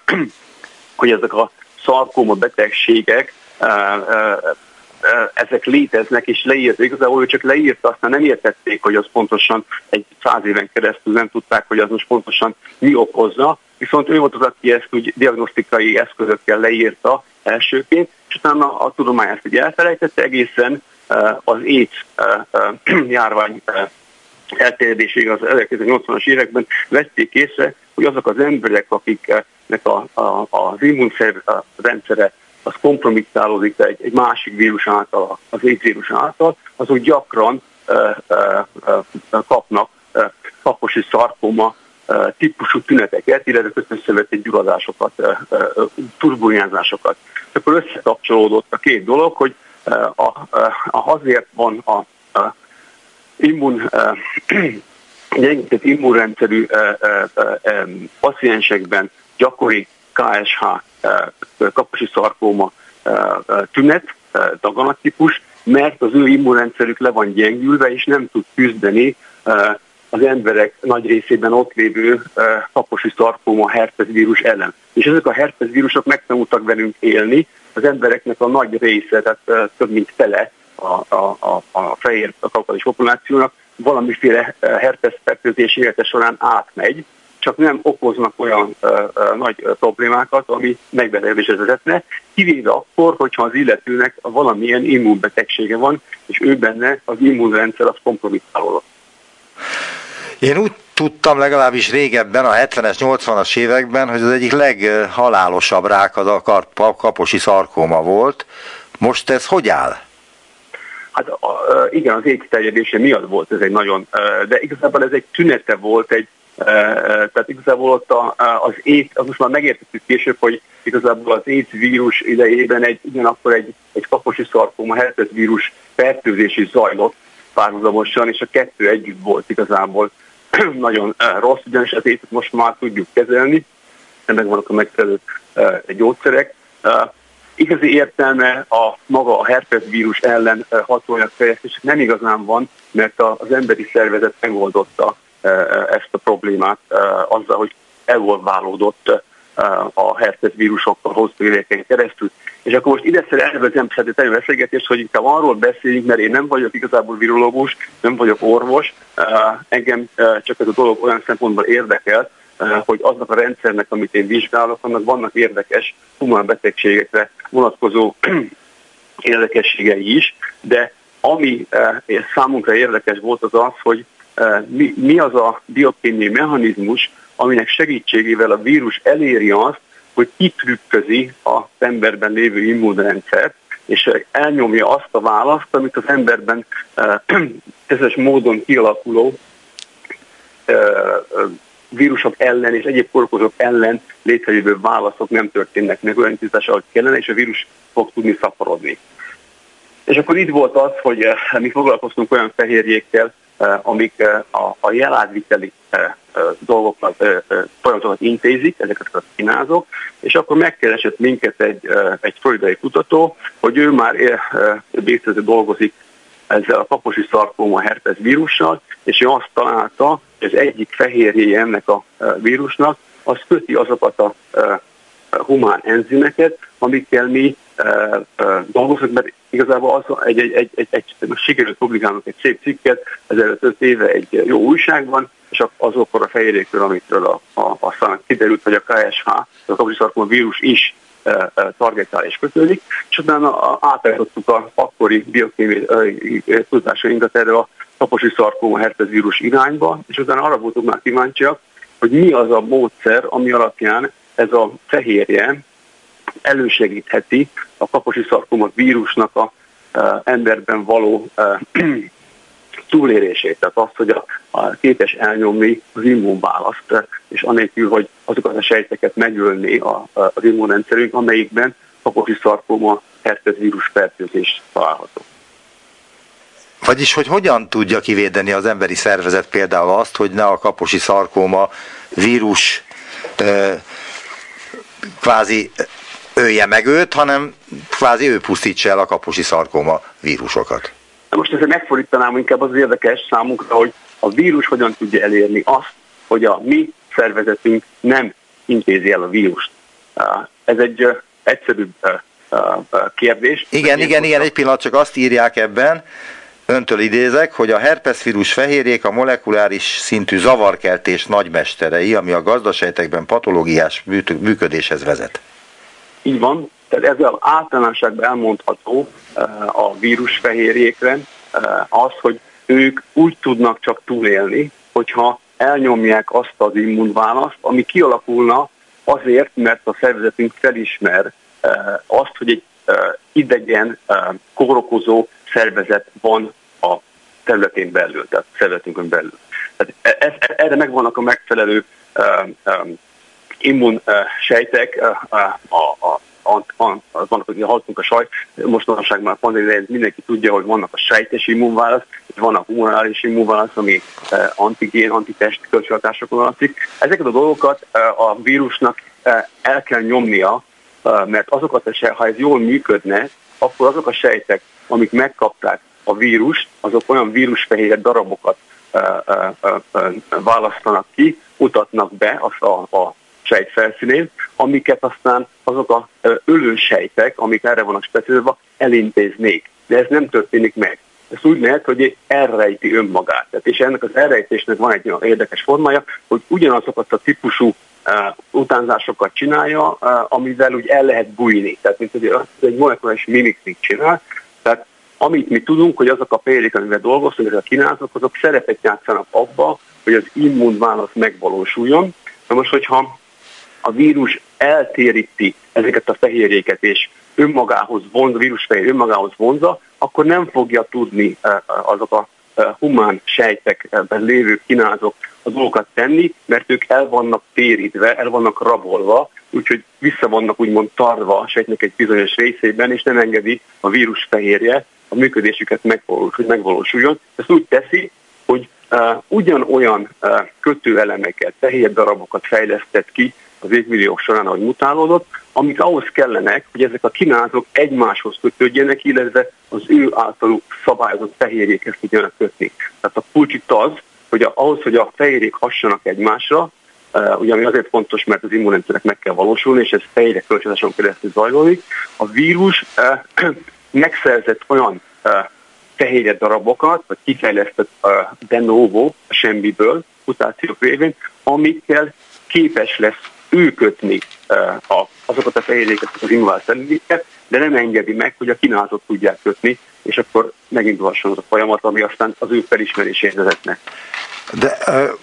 hogy ezek a szarkóma betegségek ezek léteznek, és leírt, igazából ő csak leírta, aztán nem értették, hogy az pontosan egy száz éven keresztül nem tudták, hogy az most pontosan mi okozza, viszont ő volt az, aki ezt úgy diagnosztikai eszközökkel leírta elsőként, és utána a tudomány ezt ugye elfelejtette egészen az AIDS járvány elterjedéséig az 1980-as években vették észre, hogy azok az emberek, akiknek a, a, az immunrendszere az kompromittálódik egy, egy másik vírus által, az AIDS által, azok gyakran uh, uh, uh, kapnak uh, kaposi szarkoma uh, típusú tüneteket, illetve kötőszöveti gyulladásokat, uh, uh, turbuljázásokat. Akkor összekapcsolódott a két dolog, hogy uh, a, a, azért van a, a immun, uh, gyengített immunrendszerű uh, paciensekben gyakori KSH kaposi szarkóma tünet, daganattípus, mert az ő immunrendszerük le van gyengülve, és nem tud küzdeni az emberek nagy részében ott lévő kaposi szarkóma herpes vírus ellen. És ezek a herpes vírusok megtanultak velünk élni, az embereknek a nagy része, tehát több mint fele a, a, a, a fehér a populációnak valamiféle herpes fertőzés élete során átmegy, csak nem okoznak olyan ö, ö, nagy problémákat, ami megbetegedésre vezetne, kivéve akkor, hogyha az illetőnek valamilyen immunbetegsége van, és ő benne az immunrendszer az kompromittálódott. Én úgy tudtam legalábbis régebben, a 70-es, 80-as években, hogy az egyik leghalálosabb rák az a kaposi szarkóma volt. Most ez hogy áll? Hát igen, az égterjedése miatt volt ez egy nagyon, de igazából ez egy tünete volt egy tehát igazából ott az ét, az most már megértettük később, hogy igazából az AIDS vírus idejében egy, ugyanakkor egy, egy kaposi szarkóma herpes vírus fertőzés is zajlott párhuzamosan, és a kettő együtt volt igazából nagyon rossz, ugyanis az étet most már tudjuk kezelni, ennek vannak a megfelelő gyógyszerek. Igazi értelme a maga a herpes vírus ellen hatóanyag fejlesztések nem igazán van, mert az emberi szervezet megoldotta ezt a problémát azzal, hogy evolválódott a herpes vírusokkal hosszú éveken keresztül. És akkor most ide elvezem szeretetlenül beszélgetést, hogy inkább arról beszéljünk, mert én nem vagyok igazából virológus, nem vagyok orvos, engem csak ez a dolog olyan szempontból érdekel, hogy aznak a rendszernek, amit én vizsgálok, annak vannak érdekes humán betegségekre vonatkozó érdekességei is, de ami számunkra érdekes volt az az, hogy mi, mi az a biokémiai mechanizmus, aminek segítségével a vírus eléri azt, hogy kitrükközi az emberben lévő immunrendszert, és elnyomja azt a választ, amit az emberben uh, módon kialakuló vírusok ellen és egyéb korokozók ellen létrejövő válaszok nem történnek meg olyan intenzítással, ahogy kellene, és a vírus fog tudni szaporodni. És akkor itt volt az, hogy mi foglalkoztunk olyan fehérjékkel, Eh, amik eh, a, a jelátviteli eh, dolgokat, folyamatokat intézik, ezeket a kínázok, és akkor megkeresett minket egy, egy floridai kutató, hogy ő már végzető dolgozik ezzel a kaposi szarkóma herpes vírussal, és ő azt találta, hogy az egyik fehérjéje ennek a vírusnak, az köti azokat a humán enzimeket, amikkel mi dolgozunk, mert igazából az egy, egy, egy, egy, egy most sikerült publikálnunk egy szép cikket, ezelőtt öt éve egy jó újságban, és azokról a fehérjékről, amikről a, a, aztán kiderült, hogy a KSH, a kapusiszarkoma vírus is targetál és kötődik, és utána átállítottuk a akkori biokémiai tudásainkat erre a kaposi szarkóma herpes vírus irányba, és utána arra voltunk már kíváncsiak, hogy mi az a módszer, ami alapján ez a fehérje elősegítheti a kaposi szarkoma vírusnak a, a emberben való a, túlérését, tehát azt, hogy a, a képes elnyomni az immunválaszt, és anélkül, hogy azokat a sejteket megölni a, a, az immunrendszerünk, amelyikben kaposi szarkoma herpes vírus fertőzés található. Vagyis, hogy hogyan tudja kivédeni az emberi szervezet például azt, hogy ne a kaposi szarkóma vírus kvázi ölje meg őt, hanem kvázi ő pusztítsa el a kaposi szarkóma vírusokat. Most ezzel megfordítanám inkább az érdekes számunkra, hogy a vírus hogyan tudja elérni azt, hogy a mi szervezetünk nem intézi el a vírust. Ez egy egyszerűbb kérdés. Igen, igen, igen, egy pillanat, csak azt írják ebben, öntől idézek, hogy a herpesvírus fehérjék a molekuláris szintű zavarkeltés nagymesterei, ami a gazdasejtekben patológiás működéshez vezet. Így van, tehát ezzel általánosságban elmondható a vírusfehérjékre az, hogy ők úgy tudnak csak túlélni, hogyha elnyomják azt az immunválaszt, ami kialakulna azért, mert a szervezetünk felismer azt, hogy egy idegen kórokozó szervezet van a területén belül, tehát szervezetünkön belül. Tehát e, e, e, erre megvannak a megfelelő immunsejtek, a, a, vannak, hogy hallottunk a sajt, mostanság már pandémia mindenki tudja, hogy vannak a sejtes immunválasz, van a humorális immunválasz, ami antigén, antitest kölcsönhatásokon alapszik. Ezeket a dolgokat a vírusnak el kell nyomnia, mert azokat, ha ez jól működne, akkor azok a sejtek, amik megkapták a vírust, azok olyan vírusfehérje darabokat választanak ki, mutatnak be a, a, a sejt felszínén, amiket aztán azok a ölősejtek, amik erre vannak specializálva, elintéznék. De ez nem történik meg. Ez úgy lehet, hogy elrejti önmagát. Tehát, és ennek az elrejtésnek van egy olyan érdekes formája, hogy ugyanazokat a típusú uh, utánzásokat csinálja, uh, amivel úgy el lehet bújni. Tehát, mint hogy egy molekuláris mimikrit csinál. Tehát amit mi tudunk, hogy azok a példák, amivel dolgozunk, ezek a kínálatok, azok szerepet játszanak abba, hogy az immunválasz megvalósuljon. Na most, hogyha a vírus eltéríti ezeket a fehérjéket, és önmagához vonz, vírusfehér önmagához vonza, akkor nem fogja tudni eh, azok a eh, humán sejtekben lévő kínázok a dolgokat tenni, mert ők el vannak térítve, el vannak rabolva, úgyhogy vissza vannak úgymond tarva a sejtnek egy bizonyos részében, és nem engedi a vírus fehérje a működésüket megvalós, hogy megvalósuljon. Ezt úgy teszi, hogy uh, ugyanolyan kötőelemeket, fehér darabokat fejlesztett ki az évmilliók során, ahogy mutálódott, amik ahhoz kellenek, hogy ezek a kínázok egymáshoz kötődjenek, illetve az ő általuk szabályozott fehérjékhez tudjanak kötni. Tehát a kulcs itt az, hogy ahhoz, hogy a fehérjék hassanak egymásra, uh, ugye ami azért fontos, mert az immunrendszernek meg kell valósulni, és ez fehérjék kölcsönösen keresztül zajlódik, a vírus uh, megszerzett olyan uh, fehérje darabokat, vagy kifejlesztett de novo semmiből, mutációk révén, amikkel képes lesz ő kötni uh, azokat a fehérjéket, az invál de nem engedi meg, hogy a kínálatot tudják kötni, és akkor megindulhasson az a folyamat, ami aztán az ő felismerését vezetne. De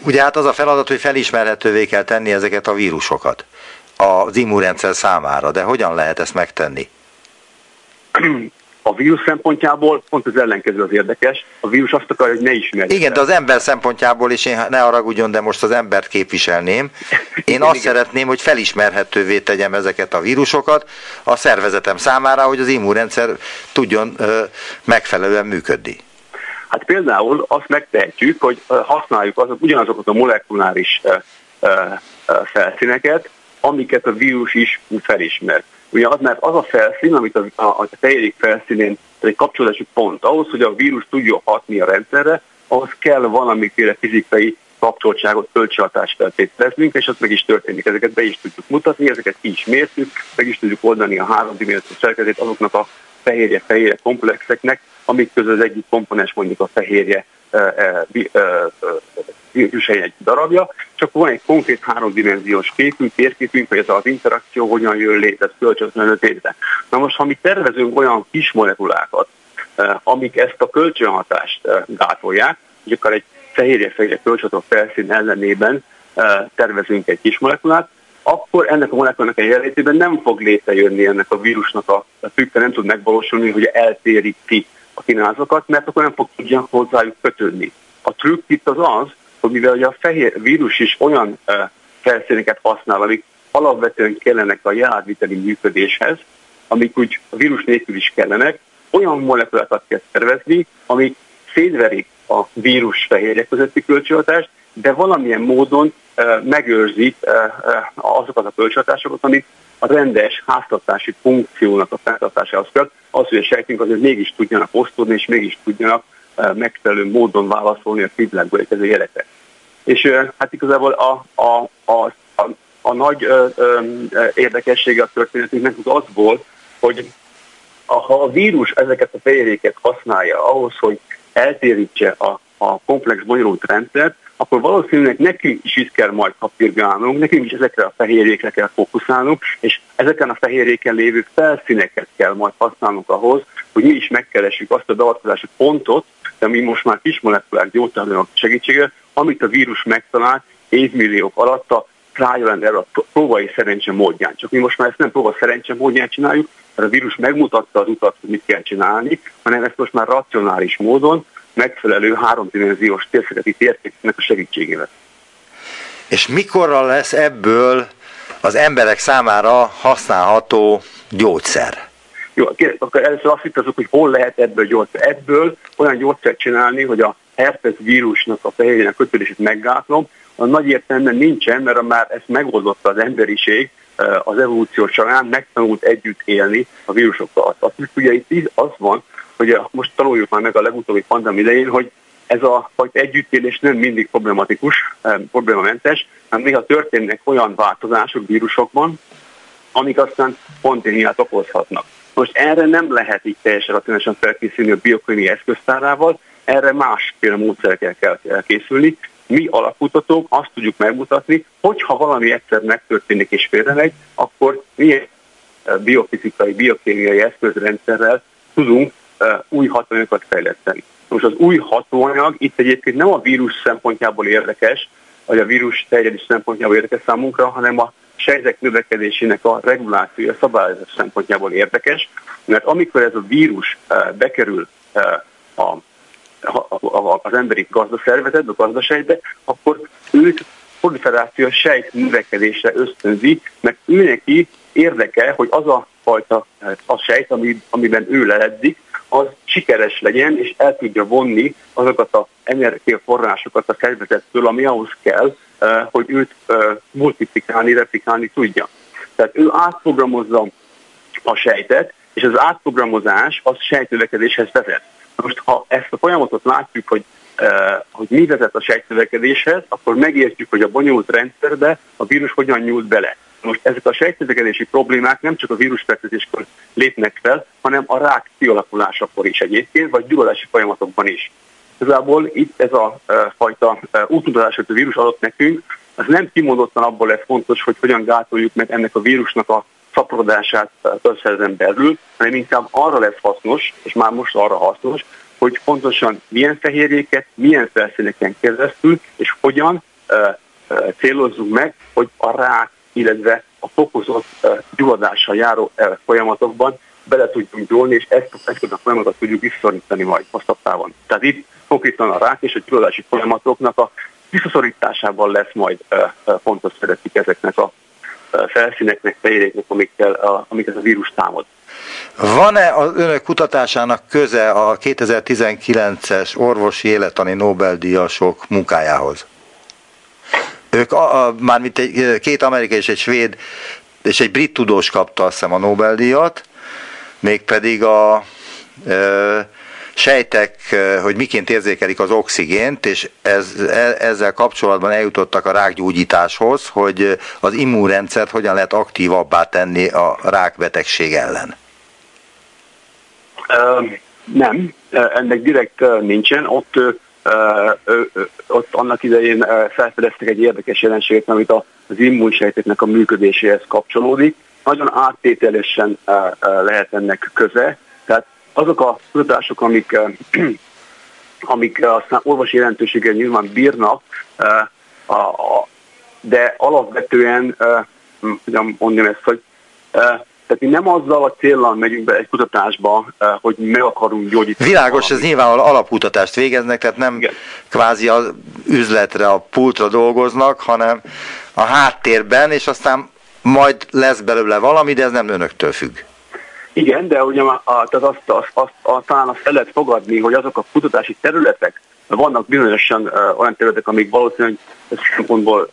ugye hát az a feladat, hogy felismerhetővé kell tenni ezeket a vírusokat az immunrendszer számára, de hogyan lehet ezt megtenni? A vírus szempontjából pont az ellenkező az érdekes. A vírus azt akarja, hogy ne ismerjük. Igen, de az ember szempontjából is én ne haragudjon, de most az embert képviselném. Én azt igen. szeretném, hogy felismerhetővé tegyem ezeket a vírusokat a szervezetem számára, hogy az immunrendszer tudjon ö, megfelelően működni. Hát például azt megtehetjük, hogy használjuk azok, ugyanazokat a molekuláris ö, ö, felszíneket, amiket a vírus is felismer. Ugye az, mert az a felszín, amit a, a, a tejérik felszínén egy kapcsolási pont, ahhoz, hogy a vírus tudjon hatni a rendszerre, ahhoz kell valamiféle fizikai kapcsoltságot, kölcsönhatást feltételeznünk, és az meg is történik. Ezeket be is tudjuk mutatni, ezeket ki is mértük, meg is tudjuk oldani a háromdimenziós szerkezet azoknak a fehérje-fehérje komplexeknek, amik közül az egyik komponens mondjuk a fehérje vírusai egy darabja, csak van egy konkrét háromdimenziós képünk, térképünk, hogy ez az interakció hogyan jön létre, kölcsönösen létre. Na most, ha mi tervezünk olyan kis molekulákat, amik ezt a kölcsönhatást gátolják, hogy akár egy fehérje-fehérje kölcsönható felszín ellenében tervezünk egy kis molekulát, akkor ennek a molekulának egy jelenlétében nem fog létrejönni ennek a vírusnak a, a nem tud megvalósulni, hogy eltéríti a kínálatokat, mert akkor nem fog tudja hozzájuk kötődni. A trükk itt az az, hogy mivel a fehér vírus is olyan felszíneket használ, amik alapvetően kellenek a jelátviteli működéshez, amik úgy a vírus nélkül is kellenek, olyan molekulákat kell szervezni, amik szétverik a vírus fehérje közötti kölcsönhatást, de valamilyen módon megőrzik uh, azokat a kölcsönhatásokat, amik a rendes háztartási funkciónak a fenntartásához kell, az, hogy a sejtünk azért mégis tudjanak osztódni, és mégis tudjanak megfelelő módon válaszolni a szívvilágból érkező jelekre. És hát igazából a, a, a, a, a nagy ö, ö, érdekessége a történetünknek az volt, hogy ha a vírus ezeket a fehérjéket használja ahhoz, hogy eltérítse a, a komplex bonyolult rendszert, akkor valószínűleg nekünk is itt kell majd kapirgálnunk, nekünk is ezekre a fehérjékre kell fókuszálnunk, és ezeken a fehérjéken lévő felszíneket kell majd használnunk ahhoz, hogy mi is megkeressük azt a beavatkozási pontot, de mi most már kismolekulák gyógyszerűek segítsége, amit a vírus megtalált évmilliók alatt a trial and error próbai szerencse módján. Csak mi most már ezt nem próba szerencse módján csináljuk, mert a vírus megmutatta az utat, hogy mit kell csinálni, hanem ezt most már racionális módon, megfelelő háromdimenziós térszegeti térképnek a segítségével. És mikorra lesz ebből az emberek számára használható gyógyszer? Jó, akkor először azt hittazok, hogy hol lehet ebből gyógyszer. Ebből olyan gyógyszert csinálni, hogy a herpes vírusnak a fehérjének kötődését meggátlom, a nagy értelemben nincsen, mert már ezt megoldotta az emberiség eh, az evolúció során, megtanult együtt élni a vírusokkal. Azt ugye itt az van, hogy most tanuljuk már meg a legutóbbi pandémia idején, hogy ez a fajta együttélés nem mindig problematikus, problémamentes, hanem néha történnek olyan változások vírusokban, amik aztán pandémiát okozhatnak. Most erre nem lehet így teljesen racionálisan felkészülni a biokémiai eszköztárával, erre másféle módszerekkel kell készülni. Mi alapkutatók azt tudjuk megmutatni, hogyha valami egyszer megtörténik és félremegy, akkor milyen eh, biofizikai, biokémiai eszközrendszerrel tudunk új hatóanyagokat fejleszteni. Most az új hatóanyag itt egyébként nem a vírus szempontjából érdekes, vagy a vírus terjedés szempontjából érdekes számunkra, hanem a sejtek növekedésének a regulációja, szabályozás szempontjából érdekes, mert amikor ez a vírus bekerül a az emberi gazdaszervezetbe, a gazdaságbe, akkor őt proliferáció sejt növekedésre ösztönzi, mert ő neki érdeke, hogy az a fajta a sejt, ami, amiben ő leledzik, az sikeres legyen, és el tudja vonni azokat az energiaforrásokat a szervezettől, ami ahhoz kell, eh, hogy őt eh, multiplikálni, replikálni tudja. Tehát ő átprogramozza a sejtet, és az átprogramozás az sejtnövekedéshez vezet. Most ha ezt a folyamatot látjuk, hogy Uh, hogy mi vezet a sejtnövekedéshez, akkor megértjük, hogy a bonyolult rendszerbe a vírus hogyan nyúlt bele. Most ezek a sejtnövekedési problémák nem csak a vírusfertőzéskor lépnek fel, hanem a rák kialakulásakor is egyébként, vagy gyulladási folyamatokban is. Igazából itt ez a uh, fajta uh, útmutatás, hogy a vírus adott nekünk, az nem kimondottan abból lesz fontos, hogy hogyan gátoljuk meg ennek a vírusnak a szaporodását közszerzen belül, hanem inkább arra lesz hasznos, és már most arra hasznos, hogy pontosan milyen fehérjéket, milyen felszíneken keresztül, és hogyan uh, uh, célozzuk meg, hogy a rák, illetve a fokozott gyulladással járó folyamatokban bele tudjunk gyúlni, és ezt, ezt a folyamatot tudjuk visszaszorítani majd hosszabb távon. Tehát itt konkrétan a rák és a gyulladási folyamatoknak a visszaszorításában lesz majd fontos szerepük ezeknek a felszíneknek, fehérjéknek, amikkel, amiket a vírus támad. Van-e az önök kutatásának köze a 2019-es orvosi életani Nobel-díjasok munkájához? Ők, a, a, mármint egy, két amerikai és egy svéd és egy brit tudós kapta azt hiszem a Nobel-díjat, mégpedig a e, sejtek, hogy miként érzékelik az oxigént, és ez, e, ezzel kapcsolatban eljutottak a rákgyógyításhoz, hogy az immunrendszert hogyan lehet aktívabbá tenni a rákbetegség ellen. nem, ennek direkt nincsen. Ott, ott annak idején felfedeztek egy érdekes jelenséget, amit az immunsejteknek a működéséhez kapcsolódik. Nagyon áttételesen lehet ennek köze, tehát azok a kutatások, amik, amik aztán orvosi jelentőséggel nyilván bírnak, de alapvetően, hogyan mondjam ezt, hogy tehát mi nem azzal a célral megyünk be egy kutatásba, hogy meg akarunk gyógyítani. Világos, ez nyilván alapkutatást végeznek, tehát nem Igen. kvázi az üzletre, a pultra dolgoznak, hanem a háttérben, és aztán majd lesz belőle valami, de ez nem önöktől függ. Igen, de ugye a, tehát azt, azt, azt, azt, talán azt el lehet fogadni, hogy azok a kutatási területek, vannak bizonyosan olyan területek, amik valószínűleg szempontból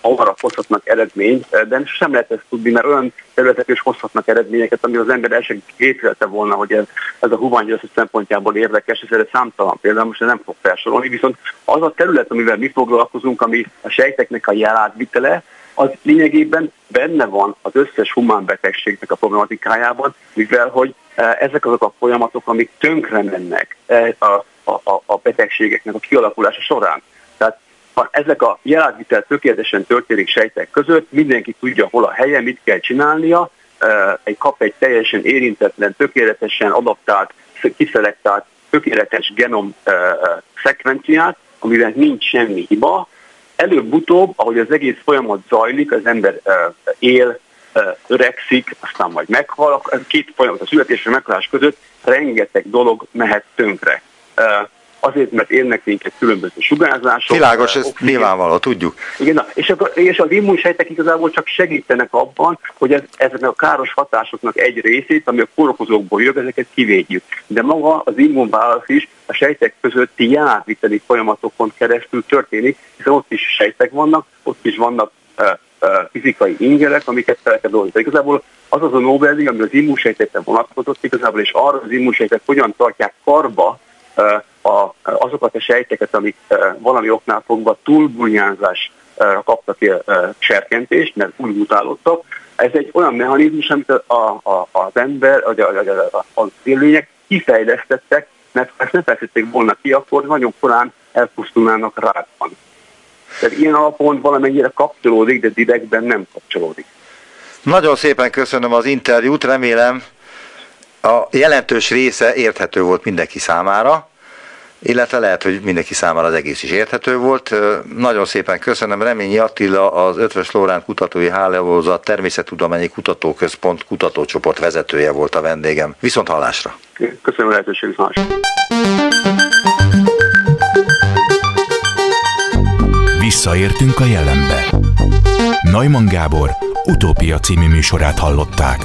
arra hozhatnak eredményt, de sem lehet ezt tudni, mert olyan területek is hozhatnak eredményeket, ami az ember el sem képzelte volna, hogy ez, ez a huványgyőzés szempontjából érdekes, és ez számtalan például, most nem fog felsorolni, viszont az a terület, amivel mi foglalkozunk, ami a sejteknek a jelátvitele, az lényegében benne van az összes humán betegségnek a problematikájában, mivel hogy ezek azok a folyamatok, amik tönkre mennek a, a, a betegségeknek a kialakulása során. Tehát ha ezek a jelátvitel tökéletesen történik sejtek között, mindenki tudja, hol a helye, mit kell csinálnia, egy kap egy teljesen érintetlen, tökéletesen adaptált, kiszelektált, tökéletes genom szekvenciát, amiben nincs semmi hiba. Előbb-utóbb, ahogy az egész folyamat zajlik, az ember él, öregszik, aztán majd meghal, két folyamat a születés és a meghalás között rengeteg dolog mehet tönkre azért, mert érnek minket különböző sugárzások. Világos, ez nyilvánvaló, tudjuk. Igen, és, akkor, és az immunsejtek igazából csak segítenek abban, hogy ez, ezeknek a káros hatásoknak egy részét, ami a kórokozókból jön, ezeket kivédjük. De maga az immunválasz is a sejtek közötti jelátviteli folyamatokon keresztül történik, hiszen ott is sejtek vannak, ott is vannak uh, uh, fizikai ingerek, amiket fel kell dolgozni. Igazából az az a Nobel-díj, ami az immunsejtekre vonatkozott igazából, és arra az immunsejtek hogyan tartják karba a, azokat a sejteket, amik valami oknál fogva túlbulnyázásra kaptak serkentést, mert úgy mutálódtak. Ez egy olyan mechanizmus, amit a, a, az ember, a, a, a, az élőnyek kifejlesztettek, mert ezt nem fejlesztették volna ki, akkor nagyon korán elpusztulnának rákban. Tehát ilyen alapon valamennyire kapcsolódik, de direktben nem kapcsolódik. Nagyon szépen köszönöm az interjút, remélem a jelentős része érthető volt mindenki számára illetve lehet, hogy mindenki számára az egész is érthető volt. Nagyon szépen köszönöm. Reményi Attila, az Ötvös Lórán Kutatói Hálózat Természettudományi Kutatóközpont kutatócsoport vezetője volt a vendégem. Viszont hallásra! Köszönöm a lehetőséget, Visszaértünk a jelenbe. Neumann Gábor utópia című műsorát hallották.